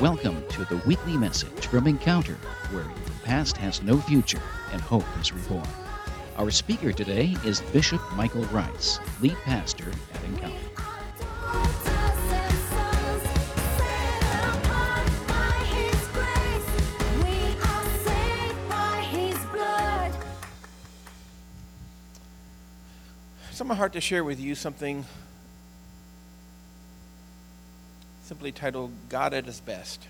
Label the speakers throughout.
Speaker 1: Welcome to the weekly message from Encounter, where the past has no future and hope is reborn. Our speaker today is Bishop Michael Rice, lead pastor at Encounter.
Speaker 2: It's on my heart to share with you something simply titled God at His Best.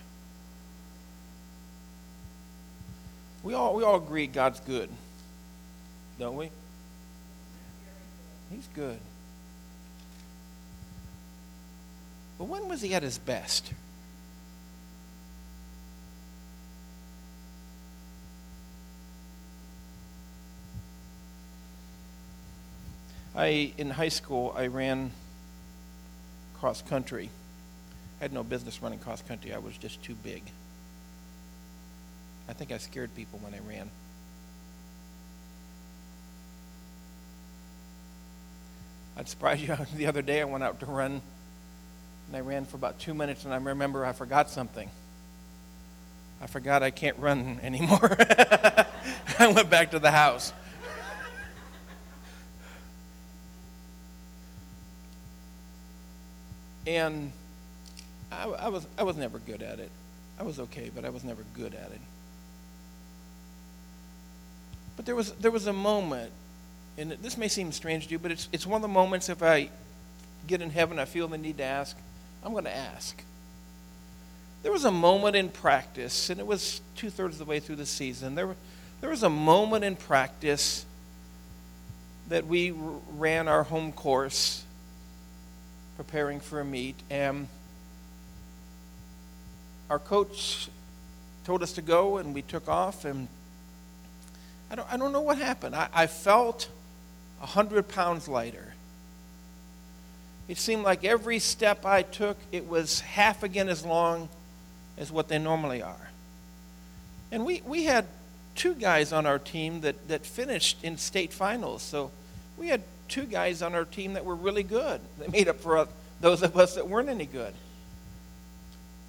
Speaker 2: We all, we all agree God's good, don't we? He's good. But when was He at His best? I in high school I ran cross country. I had no business running cross country. I was just too big. I think I scared people when I ran. I'd surprise you. The other day I went out to run and I ran for about two minutes and I remember I forgot something. I forgot I can't run anymore. I went back to the house. and I, I, was I was never good at it. I was okay, but I was never good at it. But there was there was a moment, and this may seem strange to you, but it's it's one of the moments if I get in heaven, I feel the need to ask. I'm going to ask. There was a moment in practice, and it was two thirds of the way through the season. There, there was a moment in practice that we ran our home course preparing for a meet, and our coach told us to go, and we took off, and I don't, I don't know what happened. I, I felt 100 pounds lighter. It seemed like every step I took, it was half again as long as what they normally are. And we, we had two guys on our team that, that finished in state finals, so we had two guys on our team that were really good. They made up for uh, those of us that weren't any good.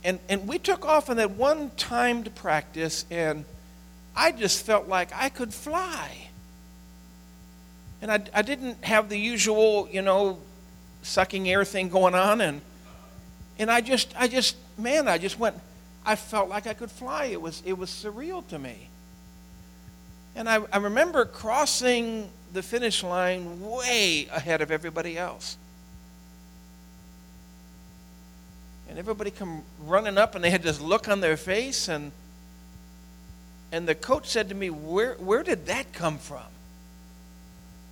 Speaker 2: And, and we took off on that one timed practice, and I just felt like I could fly. And I, I didn't have the usual, you know, sucking air thing going on. And, and I just, I just, man, I just went, I felt like I could fly. It was, it was surreal to me. And I, I remember crossing the finish line way ahead of everybody else. And everybody come running up and they had this look on their face and and the coach said to me, Where where did that come from?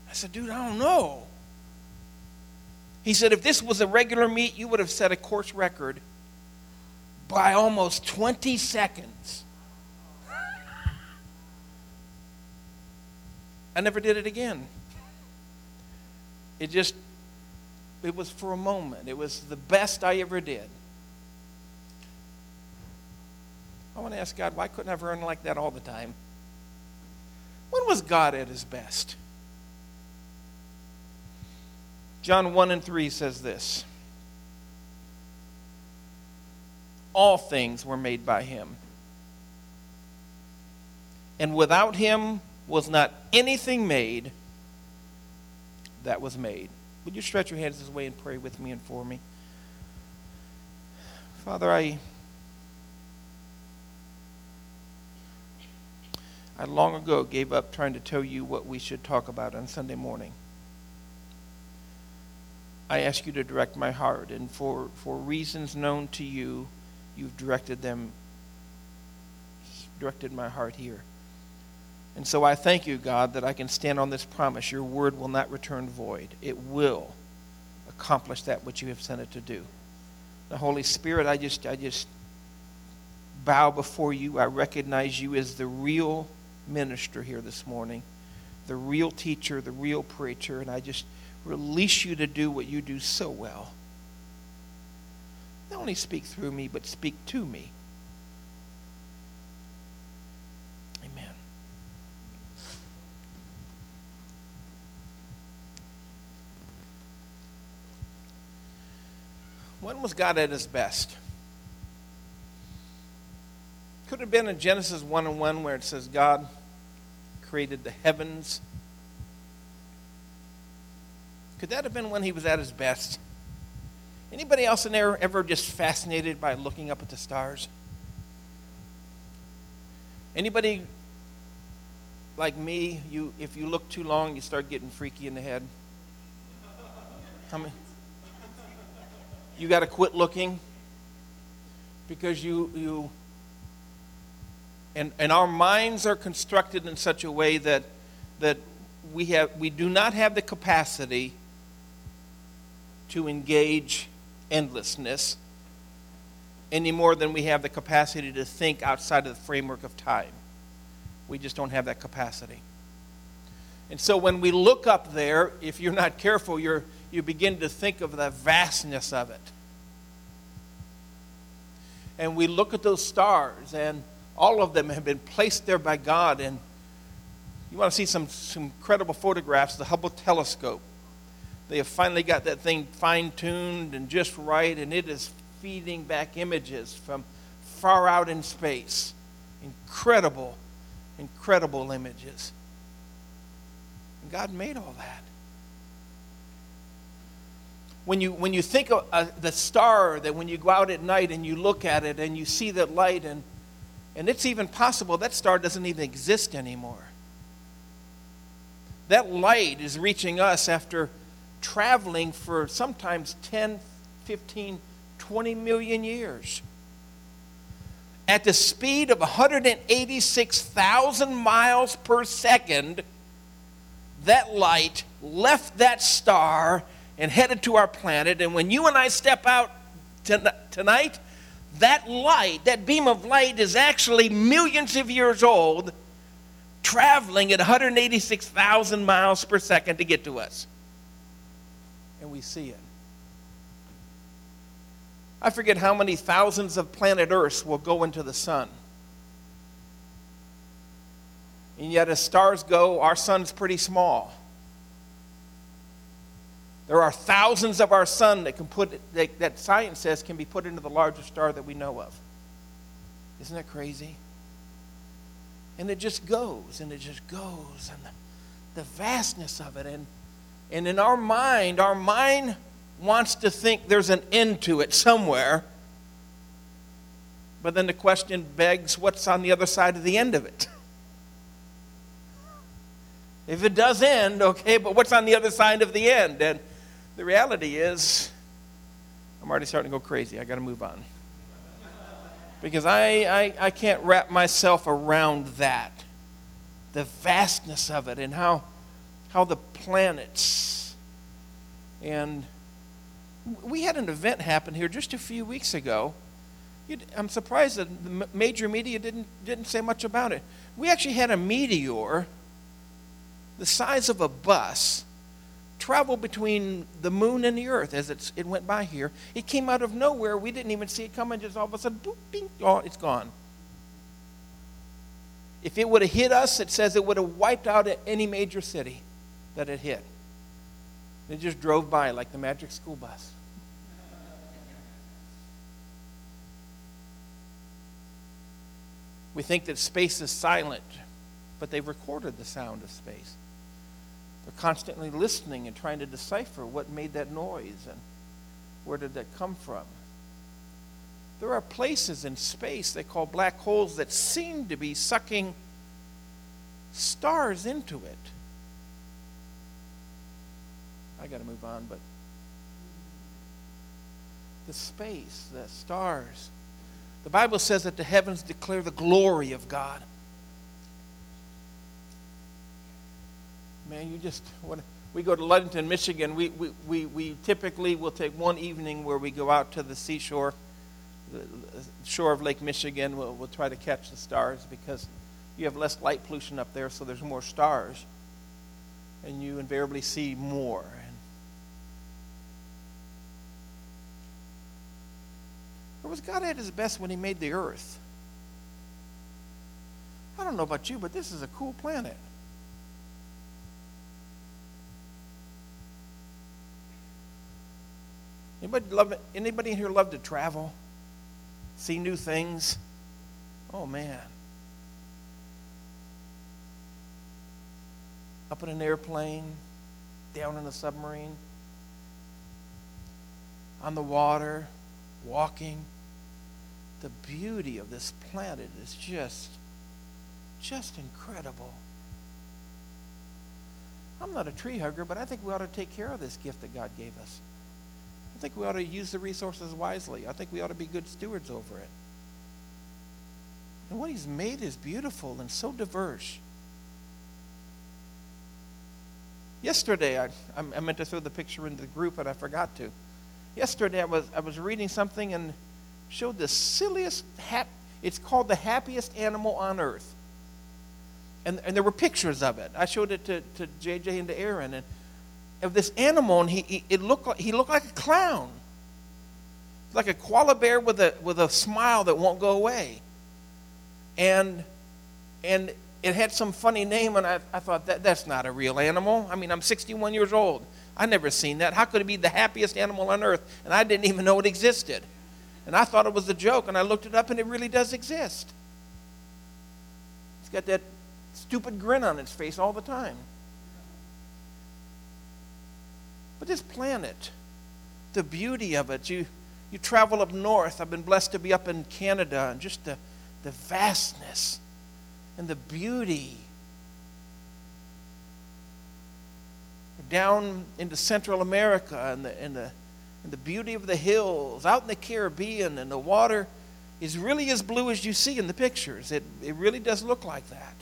Speaker 2: I said, dude, I don't know. He said, if this was a regular meet, you would have set a course record by almost 20 seconds. I never did it again. It just, it was for a moment. It was the best I ever did. I want to ask God, why couldn't I have run like that all the time? When was God at his best? John 1 and 3 says this All things were made by him. And without him was not anything made that was made. Would you stretch your hands this way and pray with me and for me? Father, I. I long ago gave up trying to tell you what we should talk about on Sunday morning. I ask you to direct my heart, and for, for reasons known to you, you've directed them, directed my heart here. And so I thank you, God, that I can stand on this promise. Your word will not return void. It will accomplish that which you have sent it to do. The Holy Spirit, I just I just bow before you. I recognize you as the real minister here this morning, the real teacher, the real preacher, and I just release you to do what you do so well. Not only speak through me, but speak to me. Amen. When was God at his best? Could have been in Genesis 1 and 1 where it says God created the heavens. Could that have been when he was at his best? Anybody else in there ever just fascinated by looking up at the stars? Anybody like me, you if you look too long, you start getting freaky in the head? How many? You got to quit looking because you you and and our minds are constructed in such a way that that we have we do not have the capacity to engage endlessness any more than we have the capacity to think outside of the framework of time. We just don't have that capacity. And so when we look up there, if you're not careful, you're, you begin to think of the vastness of it. And we look at those stars, and all of them have been placed there by God. And you want to see some, some incredible photographs, the Hubble telescope. They have finally got that thing fine tuned and just right, and it is feeding back images from far out in space. Incredible, incredible images. And God made all that. When you, when you think of uh, the star, that when you go out at night and you look at it and you see that light, and, and it's even possible that star doesn't even exist anymore. That light is reaching us after traveling for sometimes 10, 15, 20 million years. At the speed of 186,000 miles per second, that light left that star and headed to our planet. And when you and I step out tonight, that light, that beam of light, is actually millions of years old, traveling at 186,000 miles per second to get to us and we see it. I forget how many thousands of planet Earths will go into the sun. And yet, as stars go, our sun's pretty small. There are thousands of our sun that can put that, that science says can be put into the largest star that we know of. Isn't that crazy? And it just goes and it just goes and the, the vastness of it and and in our mind, our mind wants to think there's an end to it somewhere. But then the question begs what's on the other side of the end of it? If it does end, okay, but what's on the other side of the end? And the reality is, I'm already starting to go crazy. I got to move on. Because I, I, I can't wrap myself around that. The vastness of it and how how the planets and we had an event happen here just a few weeks ago. I'm surprised that the major media didn't, didn't say much about it. We actually had a meteor the size of a bus travel between the moon and the earth as it went by here. It came out of nowhere. We didn't even see it coming. Just all of a sudden, boop, bing, oh, it's gone. If it would have hit us, it says it would have wiped out any major city that it hit. It just drove by like the magic school bus. We think that space is silent, but they've recorded the sound of space. They're constantly listening and trying to decipher what made that noise and where did that come from. There are places in space they call black holes that seem to be sucking stars into it. I got to move on, but the space, the stars. The Bible says that the heavens declare the glory of God. Man, you just, when we go to Ludington, Michigan, we, we, we, we typically will take one evening where we go out to the seashore, the shore of Lake Michigan. We'll, we'll try to catch the stars because you have less light pollution up there, so there's more stars. And you invariably see more. Or was God at his best when he made the earth? I don't know about you, but this is a cool planet. Anybody love? Anybody here love to travel? See new things? Oh, man. Up in an airplane, down in a submarine, on the water, walking. The beauty of this planet is just, just incredible. I'm not a tree hugger, but I think we ought to take care of this gift that God gave us. I think we ought to use the resources wisely. I think we ought to be good stewards over it. And what He's made is beautiful and so diverse. Yesterday, I, I meant to throw the picture into the group, but I forgot to. Yesterday, I was, I was reading something and showed the silliest, hap- it's called the happiest animal on earth. And, and there were pictures of it. I showed it to, to JJ and to Aaron. And of this animal, and he, it looked like, he looked like a clown. Like a koala bear with a, with a smile that won't go away. And, and it had some funny name, and I, I thought, that, that's not a real animal. I mean, I'm 61 years old. i never seen that. How could it be the happiest animal on earth? And I didn't even know it existed. And I thought it was a joke, and I looked it up, and it really does exist. It's got that stupid grin on its face all the time. But this planet, the beauty of it, you, you travel up north. I've been blessed to be up in Canada, and just the, the vastness and the beauty. Down into Central America and the, and, the, and the beauty of the hills, out in the Caribbean, and the water is really as blue as you see in the pictures. It, it really does look like that.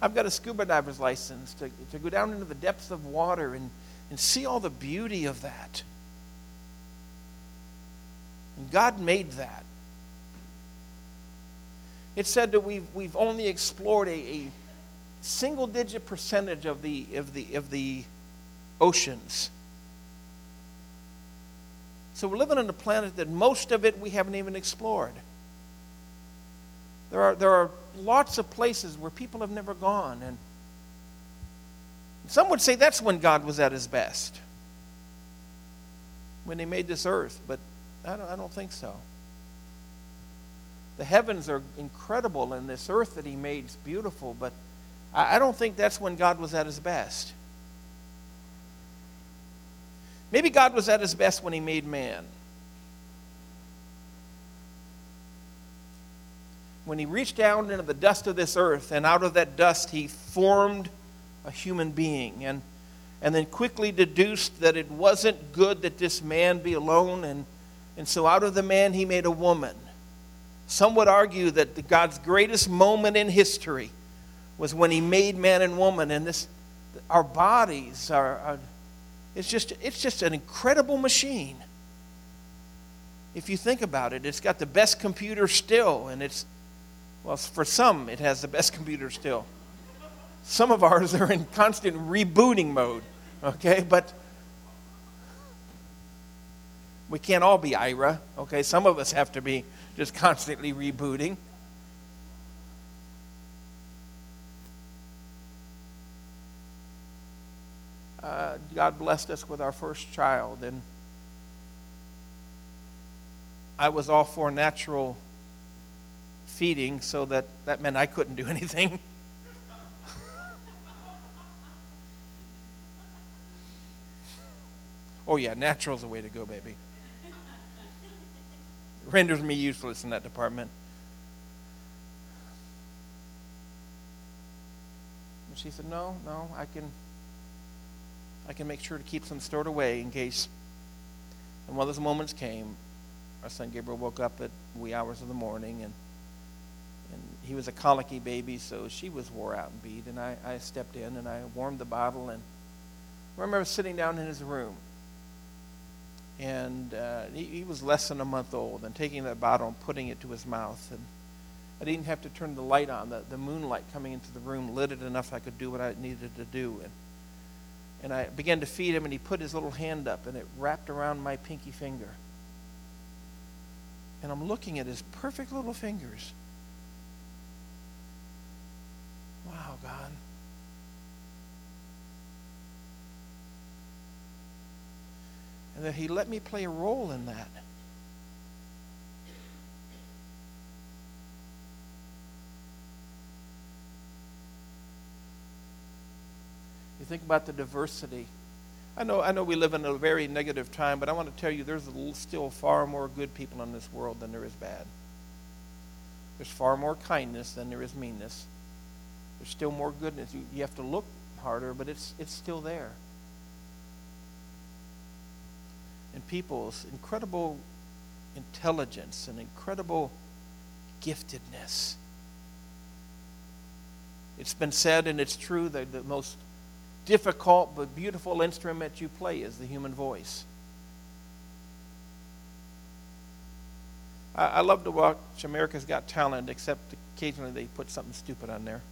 Speaker 2: I've got a scuba diver's license to, to go down into the depths of water and, and see all the beauty of that. And God made that. It said that we've, we've only explored a, a single digit percentage of the, of, the, of the oceans. So we're living on a planet that most of it we haven't even explored. There are, there are lots of places where people have never gone. And some would say that's when God was at his best, when he made this earth, but I don't, I don't think so. The heavens are incredible, and this earth that he made is beautiful, but I, I don't think that's when God was at his best. Maybe God was at his best when he made man. When he reached down into the dust of this earth, and out of that dust he formed a human being, and, and then quickly deduced that it wasn't good that this man be alone, and, and so out of the man he made a woman. Some would argue that God's greatest moment in history was when he made man and woman, and this, our bodies are, are it's just, it's just an incredible machine. If you think about it, it's got the best computer still, and it's well, for some, it has the best computer still. Some of ours are in constant rebooting mode, okay? But we can't all be Ira, okay? Some of us have to be just constantly rebooting. Uh, God blessed us with our first child, and I was all for natural feeding, so that, that meant I couldn't do anything. oh, yeah, natural's the way to go, baby. renders me useless in that department. And she said, No, no, I can I can make sure to keep some stored away in case. And one of those moments came. Our son Gabriel woke up at wee hours of the morning and he was a colicky baby, so she was wore out and beat. And I, I stepped in and I warmed the bottle. And I remember sitting down in his room. And uh, he, he, was less than a month old, and taking that bottle and putting it to his mouth. And I didn't have to turn the light on. The, the moonlight coming into the room lit it enough I could do what I needed to do. And, and I began to feed him, and he put his little hand up, and it wrapped around my pinky finger. And I'm looking at his perfect little fingers. Wow, God. And that He let me play a role in that. You think about the diversity. I know, I know we live in a very negative time, but I want to tell you there's still far more good people in this world than there is bad. There's far more kindness than there is meanness. There's still more goodness. You, you have to look harder, but it's, it's still there. And people's incredible intelligence and incredible giftedness. It's been said, and it's true, that the most difficult but beautiful instrument you play is the human voice. I, I love to watch America's Got Talent, except occasionally they put something stupid on there.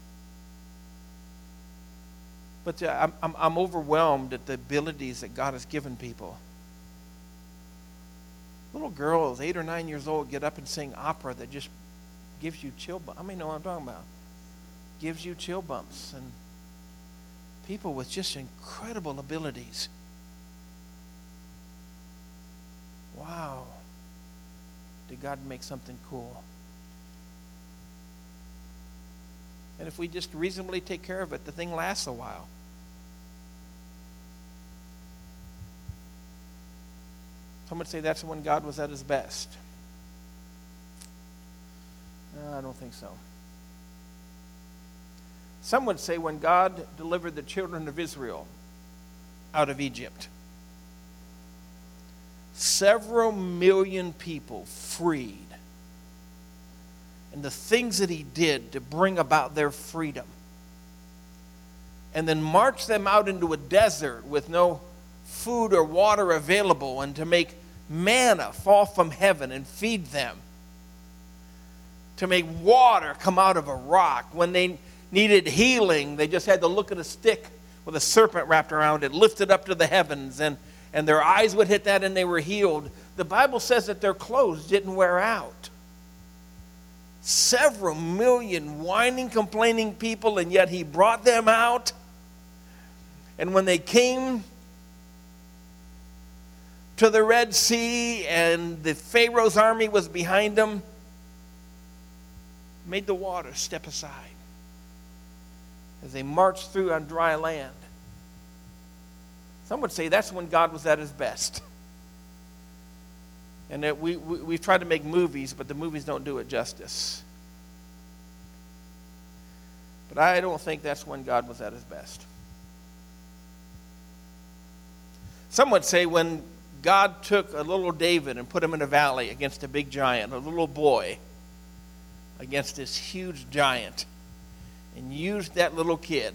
Speaker 2: But I'm, I'm, I'm overwhelmed at the abilities that God has given people. Little girls, eight or nine years old, get up and sing opera that just gives you chill bumps. I mean, know what I'm talking about. Gives you chill bumps. And people with just incredible abilities. Wow. Did God make something cool? And if we just reasonably take care of it, the thing lasts a while. Some would say that's when God was at his best. No, I don't think so. Some would say when God delivered the children of Israel out of Egypt, several million people freed. And the things that he did to bring about their freedom. And then march them out into a desert with no food or water available and to make manna fall from heaven and feed them. To make water come out of a rock. When they needed healing, they just had to look at a stick with a serpent wrapped around it, lifted up to the heavens, and, and their eyes would hit that and they were healed. The Bible says that their clothes didn't wear out. Several million whining, complaining people, and yet he brought them out. And when they came to the Red Sea and the Pharaoh's army was behind them, made the water step aside as they marched through on dry land. Some would say that's when God was at his best. And that we, we, we've tried to make movies, but the movies don't do it justice. But I don't think that's when God was at his best. Some would say when God took a little David and put him in a valley against a big giant, a little boy against this huge giant, and used that little kid.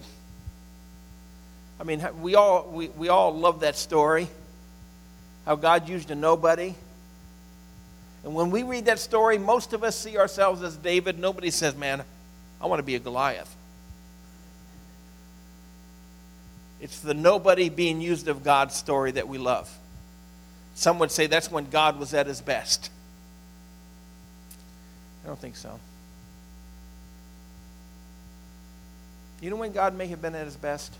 Speaker 2: I mean, we all, we, we all love that story, how God used a nobody. And when we read that story, most of us see ourselves as David. Nobody says, man, I want to be a Goliath. It's the nobody being used of God's story that we love. Some would say that's when God was at his best. I don't think so. You know when God may have been at his best?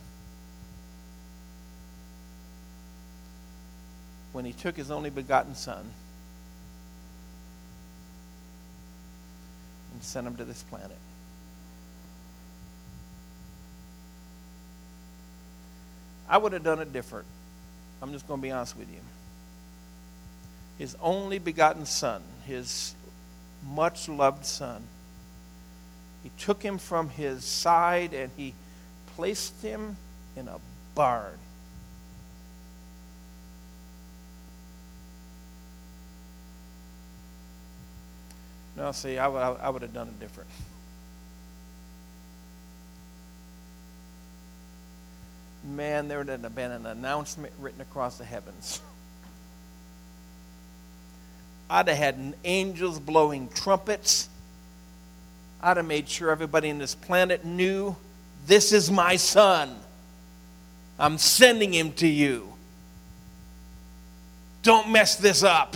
Speaker 2: When he took his only begotten Son and sent him to this planet. I would have done it different. I'm just going to be honest with you his only begotten Son, his much loved Son. He took him from his side and he placed him in a barn. Now, see, I would, I would have done it different. Man, there would have been an announcement written across the heavens. I'd have had angels blowing trumpets. I'd have made sure everybody in this planet knew this is my son. I'm sending him to you. Don't mess this up.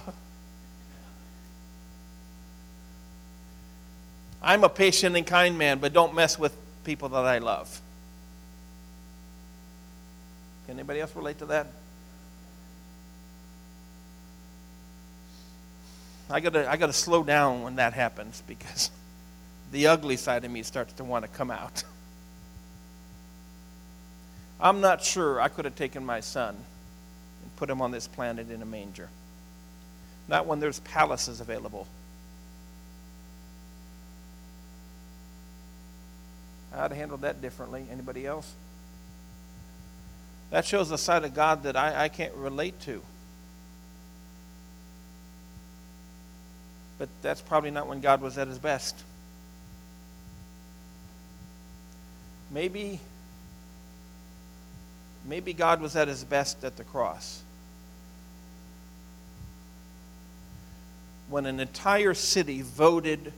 Speaker 2: I'm a patient and kind man, but don't mess with people that I love. Can anybody else relate to that? I gotta, I gotta slow down when that happens because the ugly side of me starts to want to come out. I'm not sure I could have taken my son and put him on this planet in a manger. Not when there's palaces available. I'd have handled that differently. Anybody else? That shows a side of God that I, I can't relate to. But that's probably not when God was at his best. Maybe maybe God was at his best at the cross. When an entire city voted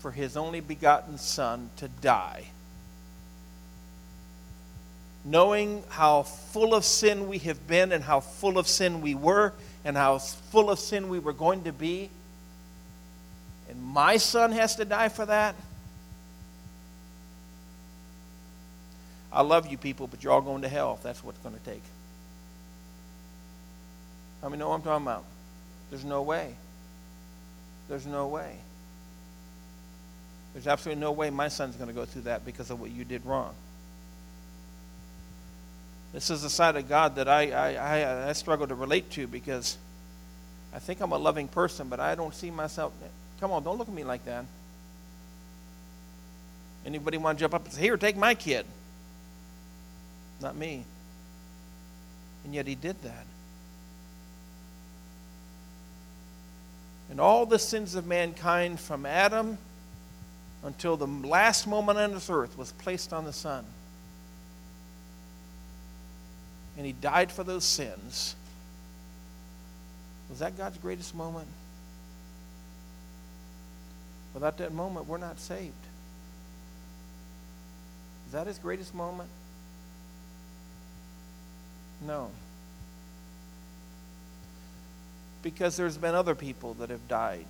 Speaker 2: for his only begotten son to die. Knowing how full of sin we have been and how full of sin we were and how full of sin we were going to be, and my son has to die for that. I love you people, but you're all going to hell if that's what it's going to take. How many know what I'm talking about? There's no way. There's no way. There's absolutely no way my son's going to go through that because of what you did wrong. This is the side of God that I, I, I, I struggle to relate to because I think I'm a loving person, but I don't see myself. Come on, don't look at me like that. Anybody want to jump up and say, Here, take my kid? Not me. And yet he did that. And all the sins of mankind from Adam until the last moment on this earth was placed on the Son. And he died for those sins. Was that God's greatest moment? Without that moment, we're not saved. Is that his greatest moment? No. Because there's been other people that have died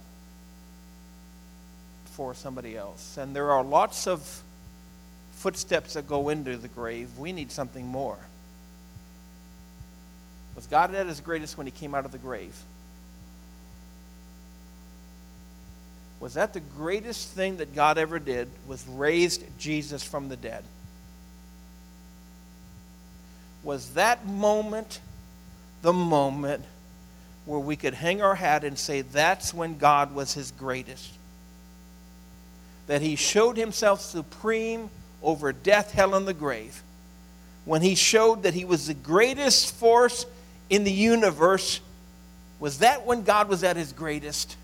Speaker 2: for somebody else. And there are lots of footsteps that go into the grave. We need something more. Was God at his greatest when he came out of the grave? Was that the greatest thing that God ever did? Was raised Jesus from the dead? Was that moment the moment where we could hang our hat and say that's when God was his greatest? That he showed himself supreme over death, hell, and the grave. When he showed that he was the greatest force in the universe, was that when God was at his greatest?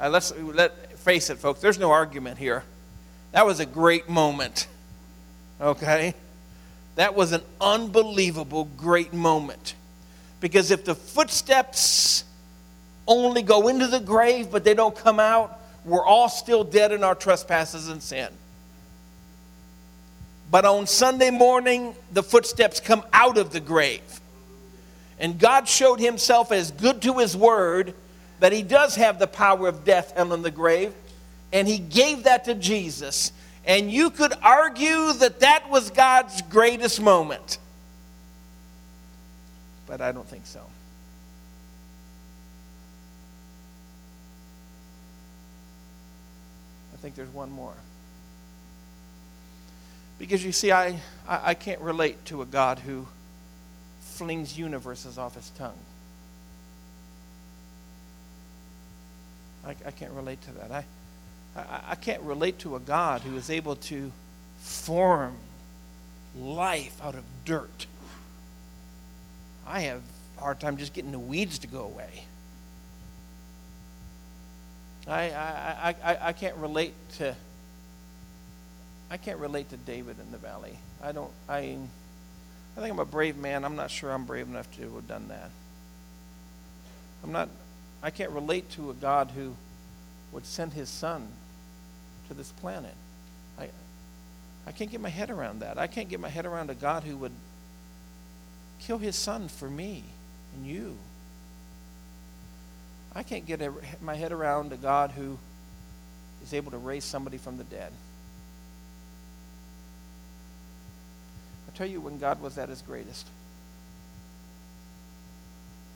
Speaker 2: Uh, let's let face it, folks. There's no argument here. That was a great moment. Okay, that was an unbelievable great moment. Because if the footsteps only go into the grave but they don't come out, we're all still dead in our trespasses and sin. But on Sunday morning, the footsteps come out of the grave. And God showed himself as good to his word that he does have the power of death, hell, and the grave. And he gave that to Jesus. And you could argue that that was God's greatest moment. But I don't think so. Think there's one more. Because you see, I, I, I can't relate to a God who flings universes off his tongue. I, I can't relate to that. I, I, I can't relate to a God who is able to form life out of dirt. I have a hard time just getting the weeds to go away. I, I, I, I can't relate to I can't relate to David in the valley. I don't I I think I'm a brave man. I'm not sure I'm brave enough to have done that. I'm not I can't relate to a God who would send his son to this planet. I I can't get my head around that. I can't get my head around a God who would kill his son for me and you. I can't get my head around a God who is able to raise somebody from the dead. I'll tell you when God was at his greatest.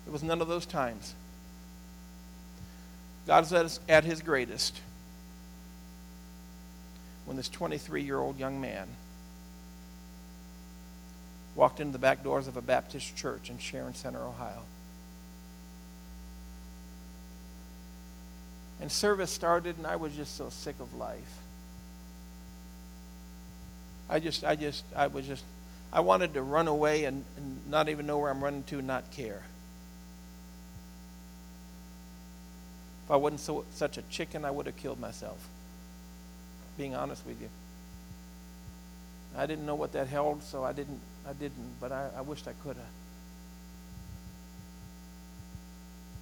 Speaker 2: It was none of those times. God was at his, at his greatest when this 23 year old young man walked into the back doors of a Baptist church in Sharon Center, Ohio. And service started, and I was just so sick of life. I just, I just, I was just, I wanted to run away and, and not even know where I'm running to, not care. If I wasn't so, such a chicken, I would have killed myself. Being honest with you. I didn't know what that held, so I didn't, I didn't, but I, I wished I could have.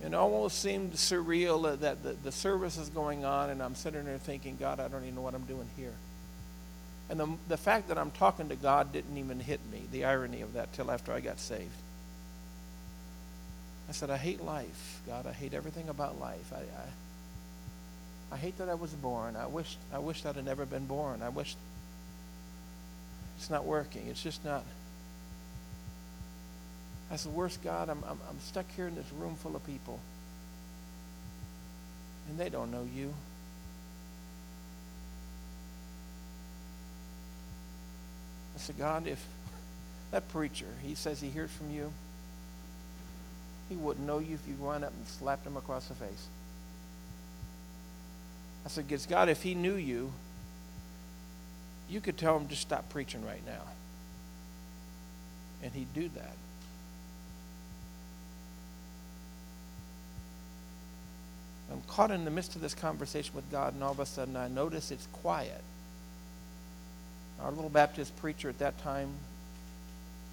Speaker 2: It almost seemed surreal that the, the service is going on, and I'm sitting there thinking, God, I don't even know what I'm doing here. And the, the fact that I'm talking to God didn't even hit me, the irony of that, till after I got saved. I said, I hate life, God. I hate everything about life. I, I, I hate that I was born. I wish, I wish I'd have never been born. I wish it's not working. It's just not. I said, Worst God, I'm, I'm, I'm stuck here in this room full of people. And they don't know you. I said, God, if that preacher, he says he hears from you, he wouldn't know you if you run up and slapped him across the face. I said, God, if he knew you, you could tell him, just stop preaching right now. And he'd do that. I'm caught in the midst of this conversation with God, and all of a sudden I notice it's quiet. Our little Baptist preacher at that time,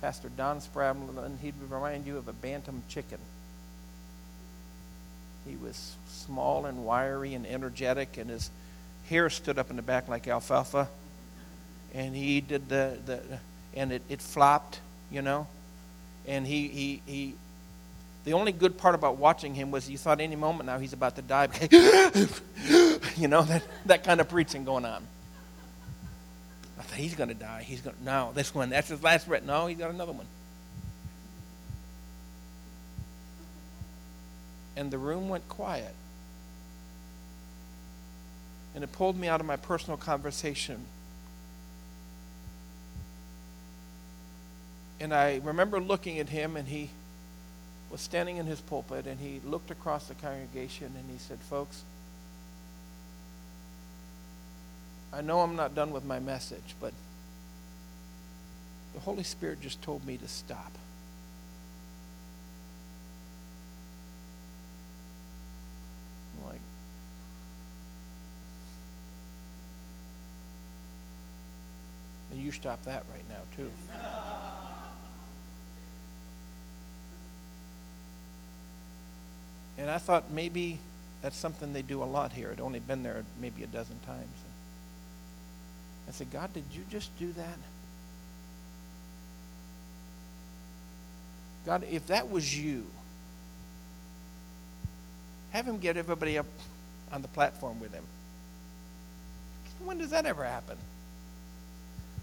Speaker 2: Pastor Don Spradlin, he'd remind you of a bantam chicken. He was small and wiry and energetic, and his hair stood up in the back like alfalfa. And he did the, the and it, it flopped, you know. And he, he, he, the only good part about watching him was you thought any moment now he's about to die. you know, that, that kind of preaching going on. I thought he's going to die. He's going no, this one, that's his last breath. No, he's got another one. And the room went quiet. And it pulled me out of my personal conversation. And I remember looking at him, and he was standing in his pulpit, and he looked across the congregation, and he said, Folks, I know I'm not done with my message, but the Holy Spirit just told me to stop. Like, and you stop that right now, too. And I thought maybe that's something they do a lot here. I'd only been there maybe a dozen times. I said, God, did you just do that? God, if that was you, have him get everybody up on the platform with him. When does that ever happen?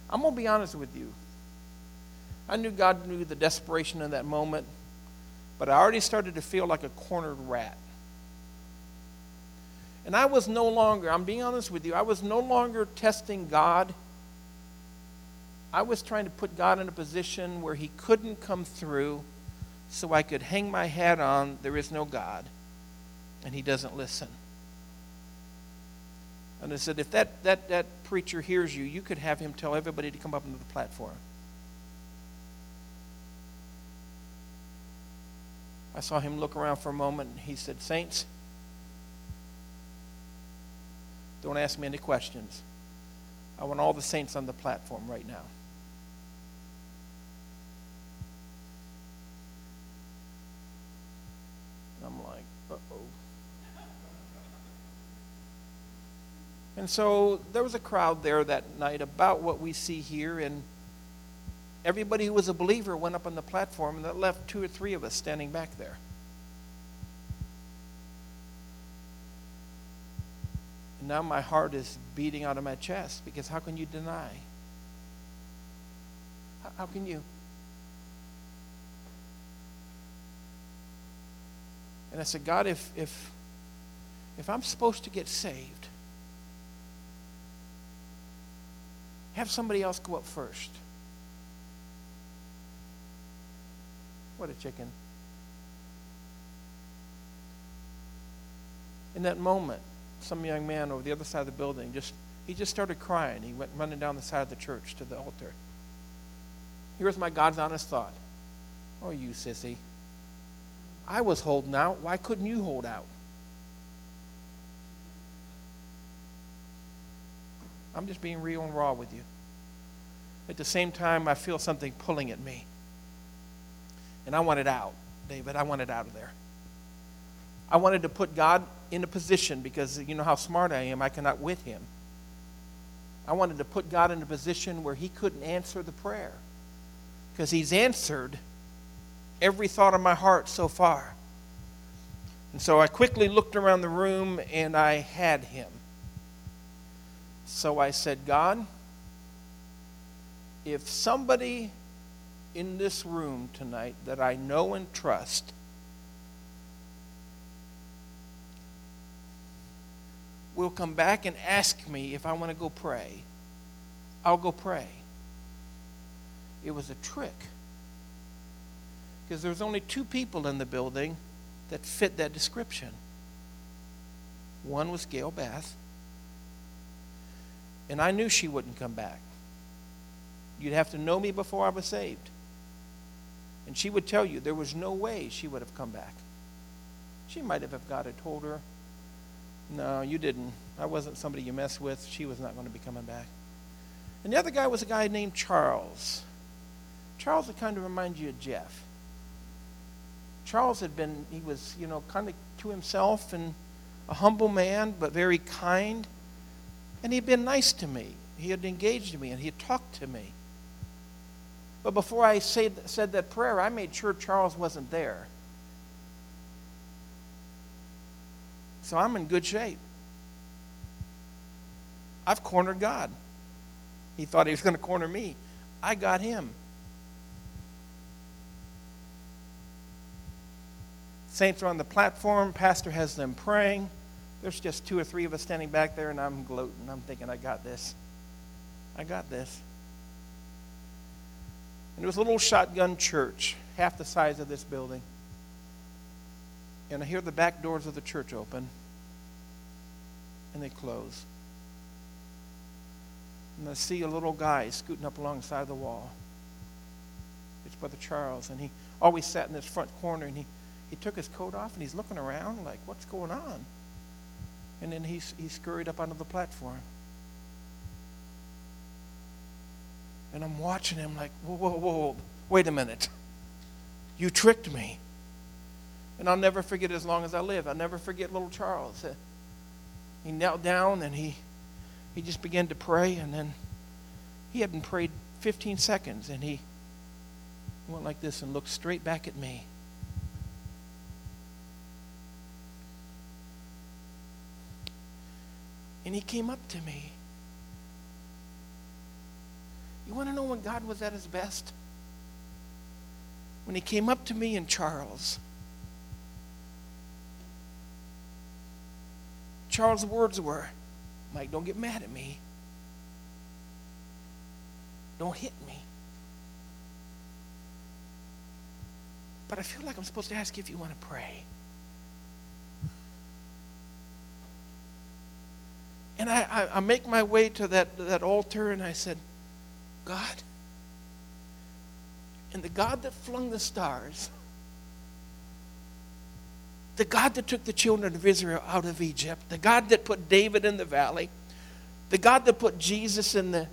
Speaker 2: I'm going to be honest with you. I knew God knew the desperation in that moment, but I already started to feel like a cornered rat. And I was no longer, I'm being honest with you, I was no longer testing God. I was trying to put God in a position where He couldn't come through so I could hang my hat on there is no God and He doesn't listen. And I said, if that, that, that preacher hears you, you could have him tell everybody to come up onto the platform. I saw him look around for a moment and he said, Saints, don't ask me any questions. I want all the saints on the platform right now. I'm like, uh oh. And so there was a crowd there that night about what we see here, and everybody who was a believer went up on the platform, and that left two or three of us standing back there. And now my heart is beating out of my chest because how can you deny? How, how can you? And I said, God, if, if, if I'm supposed to get saved, have somebody else go up first. What a chicken. In that moment, some young man over the other side of the building just he just started crying. He went running down the side of the church to the altar. Here's my God's honest thought. Oh, you sissy. I was holding out. Why couldn't you hold out? I'm just being real and raw with you. At the same time, I feel something pulling at me. And I want it out, David. I want it out of there. I wanted to put God in a position because you know how smart I am. I cannot with him. I wanted to put God in a position where he couldn't answer the prayer because he's answered every thought of my heart so far. And so I quickly looked around the room and I had him. So I said, God, if somebody in this room tonight that I know and trust will come back and ask me if I want to go pray, I'll go pray. It was a trick. Because there was only two people in the building that fit that description. One was Gail Bath, and I knew she wouldn't come back. You'd have to know me before I was saved. And she would tell you there was no way she would have come back. She might have if God had told her, no, you didn't. I wasn't somebody you mess with. She was not going to be coming back. And the other guy was a guy named Charles. Charles would kind of remind you of Jeff. Charles had been, he was, you know, kind of to himself and a humble man, but very kind. And he'd been nice to me. He had engaged me and he had talked to me. But before I said, said that prayer, I made sure Charles wasn't there. So I'm in good shape. I've cornered God. He thought he was going to corner me. I got him. Saints are on the platform. Pastor has them praying. There's just two or three of us standing back there, and I'm gloating. I'm thinking, I got this. I got this. And it was a little shotgun church, half the size of this building. And I hear the back doors of the church open and they close. And I see a little guy scooting up alongside the wall. It's Brother Charles, and he always sat in this front corner, and he, he took his coat off, and he's looking around like, what's going on? And then he, he scurried up onto the platform. And I'm watching him like, whoa, whoa, whoa, wait a minute. You tricked me. And I'll never forget as long as I live. I'll never forget little Charles. Uh, he knelt down and he, he just began to pray, and then he hadn't prayed 15 seconds, and he went like this and looked straight back at me. And he came up to me. You want to know when God was at his best? When he came up to me and Charles Charles' words were Mike, don't get mad at me. Don't hit me. But I feel like I'm supposed to ask you if you want to pray. And I, I, I, make my way to that, that altar and I said, God, and the God that flung the stars, the God that took the children of Israel out of Egypt, the God that put David in the valley, the God that put Jesus in the,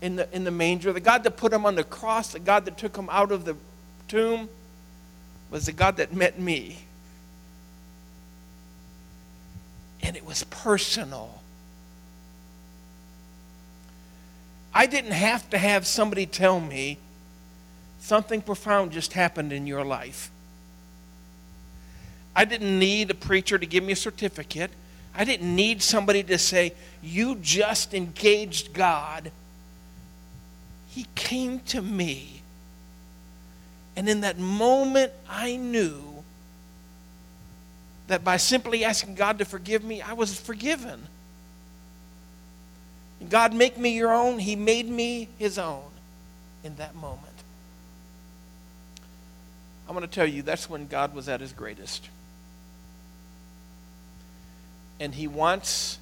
Speaker 2: in the, in the manger, the God that put him on the cross, the God that took him out of the tomb, was the God that met me. And it was personal. I didn't have to have somebody tell me something profound just happened in your life. I didn't need a preacher to give me a certificate. I didn't need somebody to say, You just engaged God. He came to me. And in that moment, I knew that by simply asking God to forgive me, I was forgiven. God, make me your own. He made me his own in that moment. I'm going to tell you that's when God was at his greatest. And he wants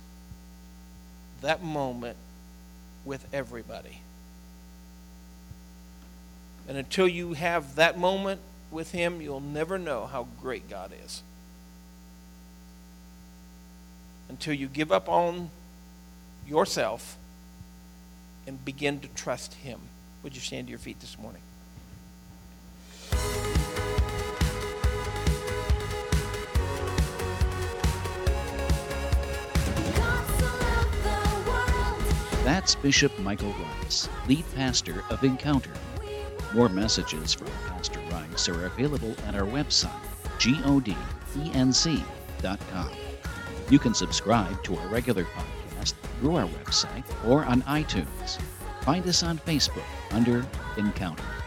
Speaker 2: that moment with everybody. And until you have that moment with him, you'll never know how great God is. Until you give up on yourself and begin to trust him. Would you stand to your feet this morning?
Speaker 1: That's Bishop Michael Rice, lead pastor of Encounter. More messages from Pastor Rice are available at our website, godenc.com. You can subscribe to our regular podcast through our website or on iTunes. Find us on Facebook under Encounter.